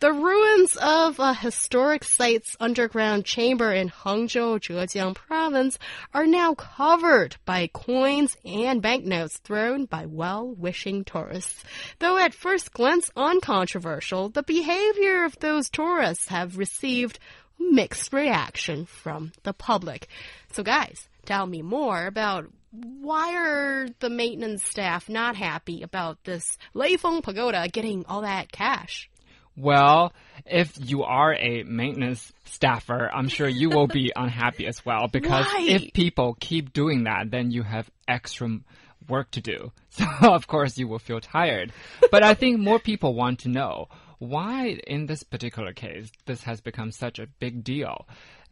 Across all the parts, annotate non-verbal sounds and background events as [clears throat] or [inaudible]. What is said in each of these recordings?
The ruins of a historic site's underground chamber in Hangzhou, Zhejiang province are now covered by coins and banknotes thrown by well-wishing tourists. Though at first glance uncontroversial, the behavior of those tourists have received mixed reaction from the public. So guys, tell me more about why are the maintenance staff not happy about this Leifeng Pagoda getting all that cash? Well, if you are a maintenance staffer, I'm sure you will be [laughs] unhappy as well because Why? if people keep doing that, then you have extra work to do. [laughs] So of course you will feel tired. But I think more people want to know why in this particular case this has become such a big deal.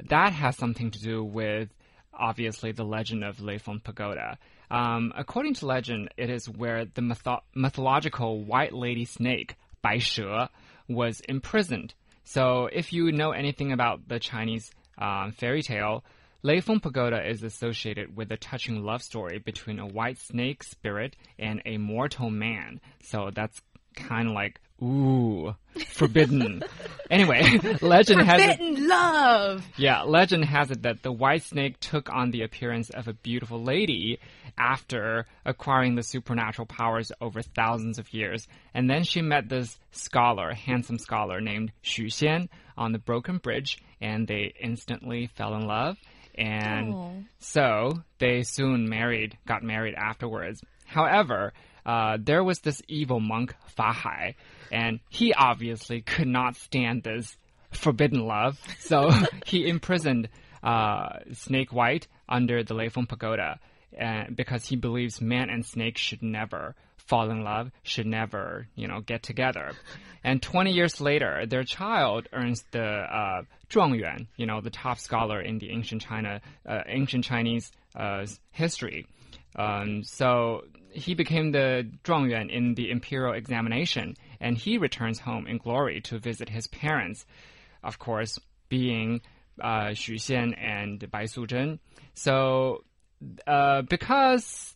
That has something to do with obviously the legend of Leifeng Pagoda. Um, according to legend, it is where the mytho mythological white lady snake, Bai She, was imprisoned. So if you know anything about the Chinese um, fairy tale, Leifeng Pagoda is associated with a touching love story between a white snake spirit and a mortal man. So that's kind of like, ooh, forbidden. [laughs] anyway, [laughs] legend has it. Forbidden love! Yeah, legend has it that the white snake took on the appearance of a beautiful lady after acquiring the supernatural powers over thousands of years. And then she met this scholar, handsome scholar named Xu Xian on the broken bridge, and they instantly fell in love. And Oh. so they soon married, got married afterwards. However, uh, there was this evil monk, Fa Hai, and he obviously could not stand this forbidden love. So [laughs] he imprisoned uh, Snake White under the Leifeng Pagoda uh, because he believes man and snake should never fall in love, should never, you know, get together. And 20 years later, their child earns the uh, 状元, you know, the top scholar in the ancient China, uh, ancient Chinese uh, history. Um, so he became the 状元 in the imperial examination, and he returns home in glory to visit his parents. Of course, being uh, Xu Xian and Bai Suzhen. So, uh, because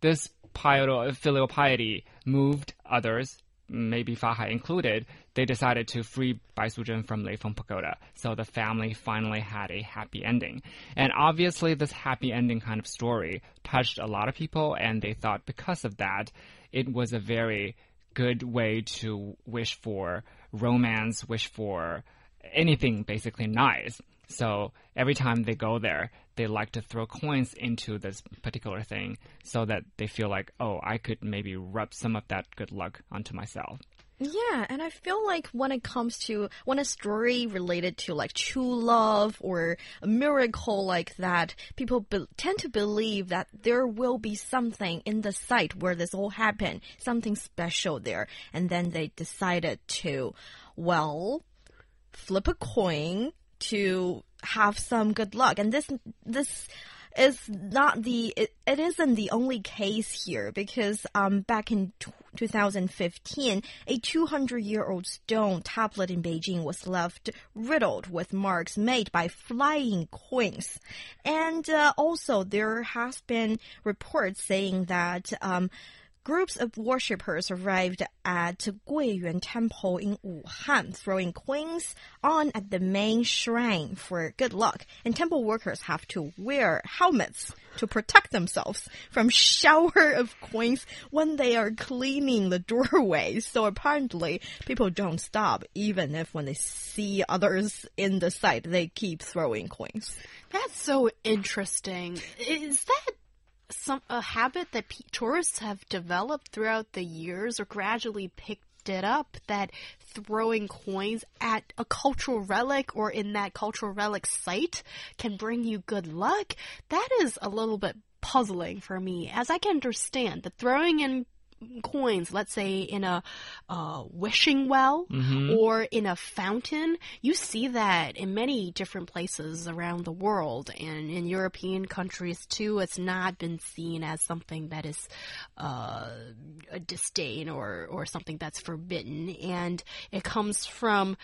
this filial piety moved others, maybe Fa Hai included, they decided to free Bai Suzhen from Leifeng Pagoda. So the family finally had a happy ending. And obviously, this happy ending kind of story touched a lot of people, and they thought because of that, it was a very good way to wish for romance, wish for anything basically nice. So every time they go there, they like to throw coins into this particular thing so that they feel like, oh, I could maybe rub some of that good luck onto myself. Yeah, and I feel like when it comes to when a story related to like true love or a miracle like that, people tend to believe that there will be something in the site where this all happened, something special there, and then they decided to, well, flip a coin to have some good luck. And this this is not the it, it isn't the only case here because um back in 2015 a 200 year old stone tablet in Beijing was left riddled with marks made by flying coins and uh, also there has been reports saying that um Groups of worshippers arrived at Guiyuan Temple in Wuhan, throwing coins on at the main shrine for good luck. And temple workers have to wear helmets to protect themselves from shower of coins when they are cleaning the doorway. [laughs] So apparently, people don't stop, even if when they see others in the site, they keep throwing coins. That's so interesting. Is that some a habit that tourists have developed throughout the years or gradually picked it up that throwing coins at a cultural relic or in that cultural relic site can bring you good luck? That is a little bit puzzling for me as I can understand that throwing in coins, let's say in a uh, wishing well or in a fountain, you see that in many different places around the world and in European countries too. It's not been seen as something that is uh, a disdain or, or something that's forbidden. And it comes from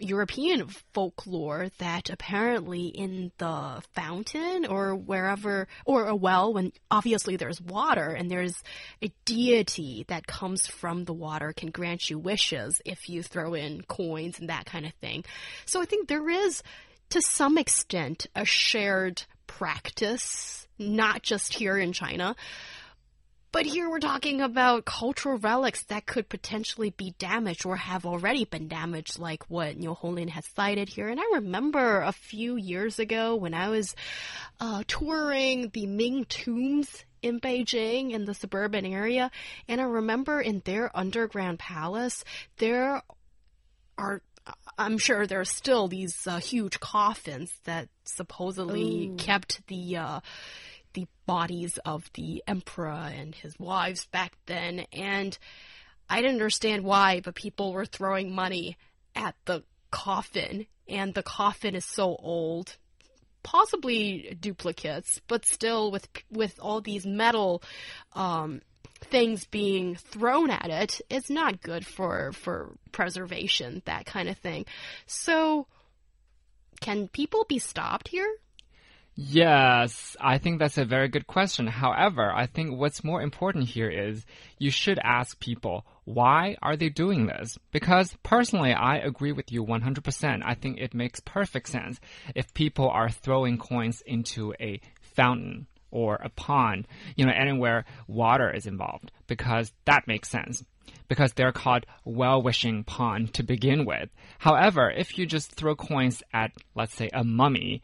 European folklore that apparently in the fountain or wherever, or a well, when obviously there's water and there's a deity that comes from the water can grant you wishes if you throw in coins and that kind of thing. So I think there is, to some extent, a shared practice, not just here in China. But here we're talking about cultural relics that could potentially be damaged or have already been damaged, like what Niu Honglin has cited here. And I remember a few years ago when I was uh, touring the Ming tombs in Beijing in the suburban area, and I remember in their underground palace, there are I'm sure there are still these uh, huge coffins that supposedly kept the uh, the bodies of the emperor and his wives back then. And I didn't understand why, but people were throwing money at the coffin, and the coffin is so old. Possibly duplicates, but still with with all these metal um, things being thrown at it, it's not good for for preservation, that kind of thing. So, can people be stopped here? Yes, I think that's a very good question. However, I think what's more important here is you should ask people, why are they doing this? Because personally, I agree with you 100%. I think it makes perfect sense if people are throwing coins into a fountain or a pond, you know, anywhere water is involved, because that makes sense because they're called well-wishing pond to begin with. However, if you just throw coins at, let's say, a mummy,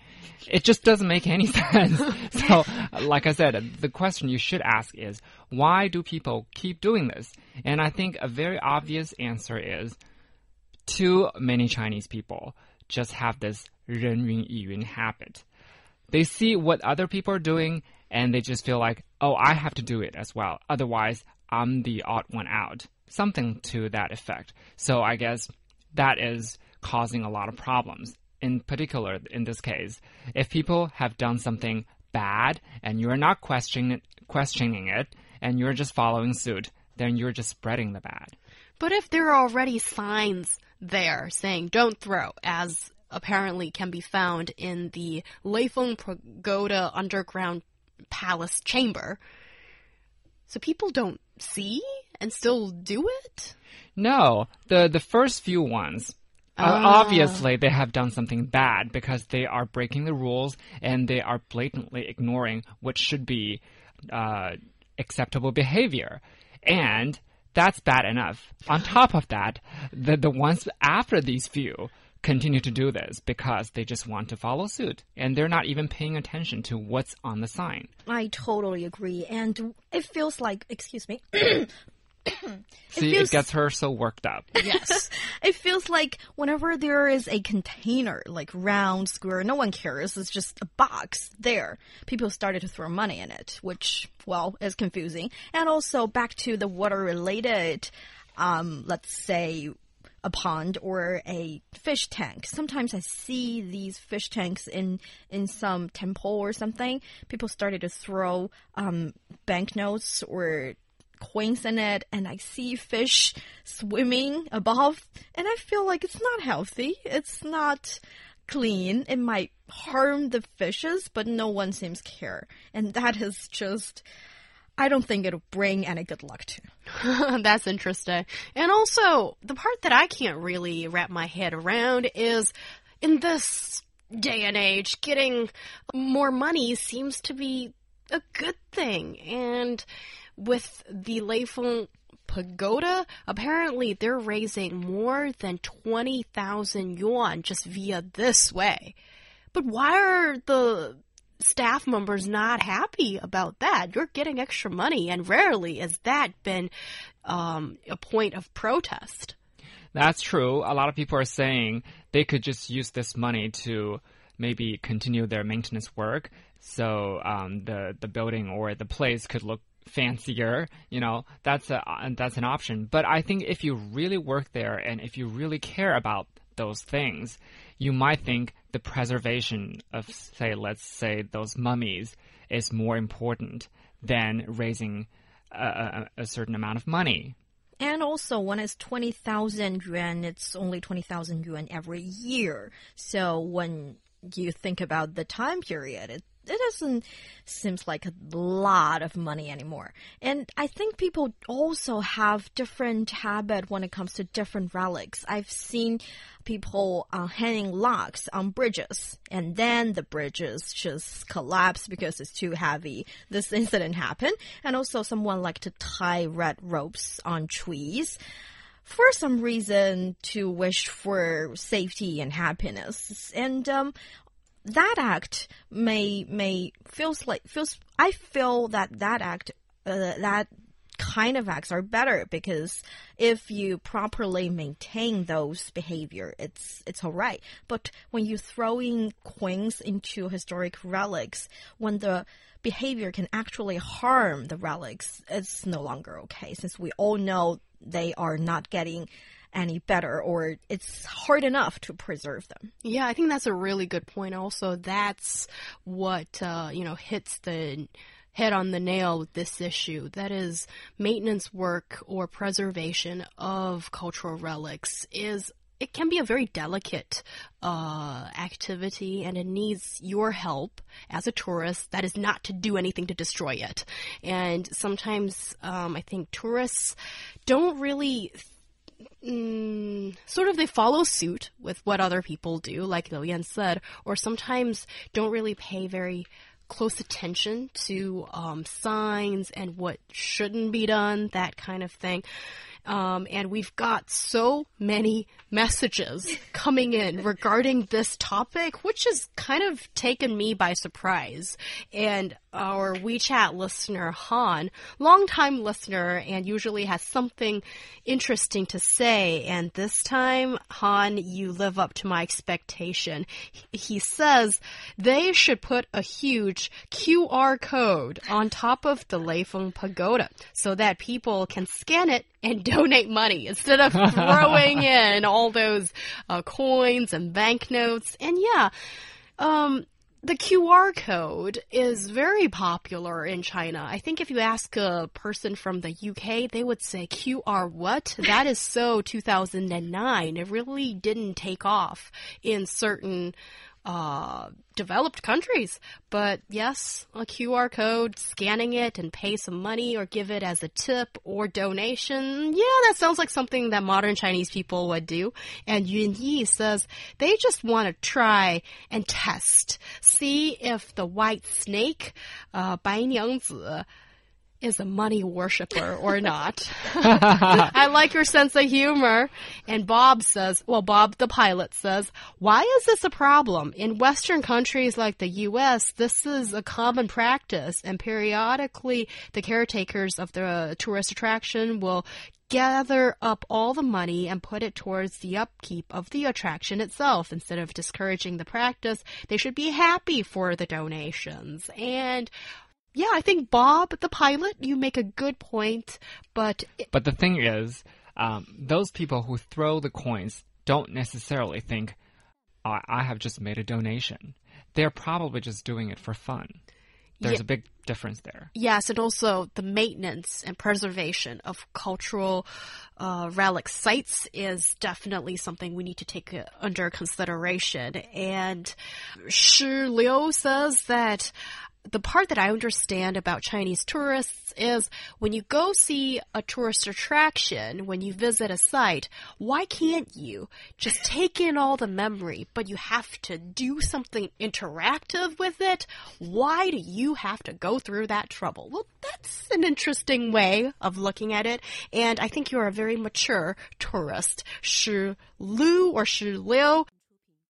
it just doesn't make any [laughs] sense. so, like I said, the question you should ask is, why do people keep doing this? And I think a very obvious answer is, too many Chinese people just have this 人云亦云 habit. They see what other people are doing and they just feel like, oh, I have to do it as well. Otherwise, I'm the odd one out. Something to that effect. So I guess that is causing a lot of problems. In particular, in this case, if people have done something bad and you're not questioning questioning it and you're just following suit, then you're just spreading the bad. But if there are already signs there saying don't throw, as apparently can be found in the Leifeng Pagoda underground palace chamber, so people don't see and still do it? No, the the first few ones. Uh, Ah. obviously, they have done something bad because they are breaking the rules and they are blatantly ignoring what should be uh, acceptable behavior, and that's bad enough. On top of that, the the ones after these few continue to do this because they just want to follow suit and they're not even paying attention to what's on the sign. I totally agree. And it feels like, excuse me, [clears throat] See, feels- it gets her so worked up. Yes. it feels like whenever there is a container, like round, square, no one cares. It's just a box there. People started to throw money in it, which, well, is confusing. And also back to the water related, um, let's say, a pond or a fish tank. Sometimes I see these fish tanks in in some temple or something. People started to throw um, banknotes or coins in it, and I see fish swimming above, and I feel like it's not healthy. It's not clean. It might harm the fishes, but no one seems care, and that is just. I don't think it'll bring any good luck to. [laughs] That's interesting. And also, the part that I can't really wrap my head around is in this day and age, getting more money seems to be a good thing. And with the Leifeng Pagoda, apparently they're raising more than 20,000 yuan just via this way. But why are the staff members not happy about that? You're getting extra money, and rarely has that been um, a point of protest. That's true. A lot of people are saying they could just use this money to maybe continue their maintenance work, so um, the the building or the place could look fancier, you know, that's a that's an option. But I think if you really work there and if you really care about those things, you might think the preservation of, say, let's say those mummies is more important than raising a, a, certain amount of money. And also, when it's 20,000 yuan, it's only 20,000 yuan every year. So when you think about the time period, it doesn't seems like a lot of money anymore. And I think people also have different habit when it comes to different relics. I've seen people uh, hanging locks on bridges, and then the bridges just collapse because it's too heavy. This incident happened, and also someone like to tie red ropes on trees for some reason to wish for safety and happiness. And um, that act may may feels like feels I feel that that act uh, that kind of acts are better because if you properly maintain those behavior it's it's all right but when you throw in coins into historic relics when the behavior can actually harm the relics it's no longer okay since we all know they are not getting any better or it's hard enough to preserve them. Yeah, I think that's a really good point. Also, that's what, uh, you know, hits the head on the nail with this issue. That is, maintenance work or preservation of cultural relics is it can be a very delicate uh, activity and it needs your help as a tourist that is not to do anything to destroy it and sometimes um, i think tourists don't really mm, sort of they follow suit with what other people do, like Liu Yan said, or sometimes don't really pay very close attention to um, signs and what shouldn't be done, that kind of thing. Um, and we've got so many messages coming in regarding this topic, which has kind of taken me by surprise. And our WeChat listener, Han, longtime listener, and usually has something interesting to say. And this time, Han, you live up to my expectation. He says they should put a huge QR code on top of the Leifeng Pagoda so that people can scan it and donate money instead of throwing [laughs] in all those uh, coins and banknotes. And yeah, um, the QR code is very popular in China. I think if you ask a person from the UK, they would say QR what? That is so 2009. It really didn't take off in certain uh, developed countries. But yes, a QR code, scanning it and pay some money or give it as a tip or donation. Yeah, that sounds like something that modern Chinese people would do. And Yun Yi says they just want to try and test, see if the white snake, uh, Bai Niangzi, is a money worshiper or [laughs] not. [laughs] [laughs] I like your sense of humor. And Bob says, well, Bob the pilot says, why is this a problem? In Western countries like the U.S., this is a common practice, and periodically the caretakers of the tourist attraction will gather up all the money and put it towards the upkeep of the attraction itself. Instead of discouraging the practice, they should be happy for the donations. And yeah, I think Bob, the pilot, you make a good point, but. But the thing is, um, those people who throw the coins don't necessarily think, oh, I have just made a donation. They're probably just doing it for fun. There's yeah. a big difference there. Yes, and also the maintenance and preservation of cultural uh, relic sites is definitely something we need to take uh, under consideration. And Shi Liu says that the part that I understand about Chinese tourists is when you go see a tourist attraction, when you visit a site, why can't you just take in all the memory, but you have to do something interactive with it? Why do you have to go through that trouble? Well, that's an interesting way of looking at it, and I think you're a very mature tourist. Shi Lu or Shi Liu,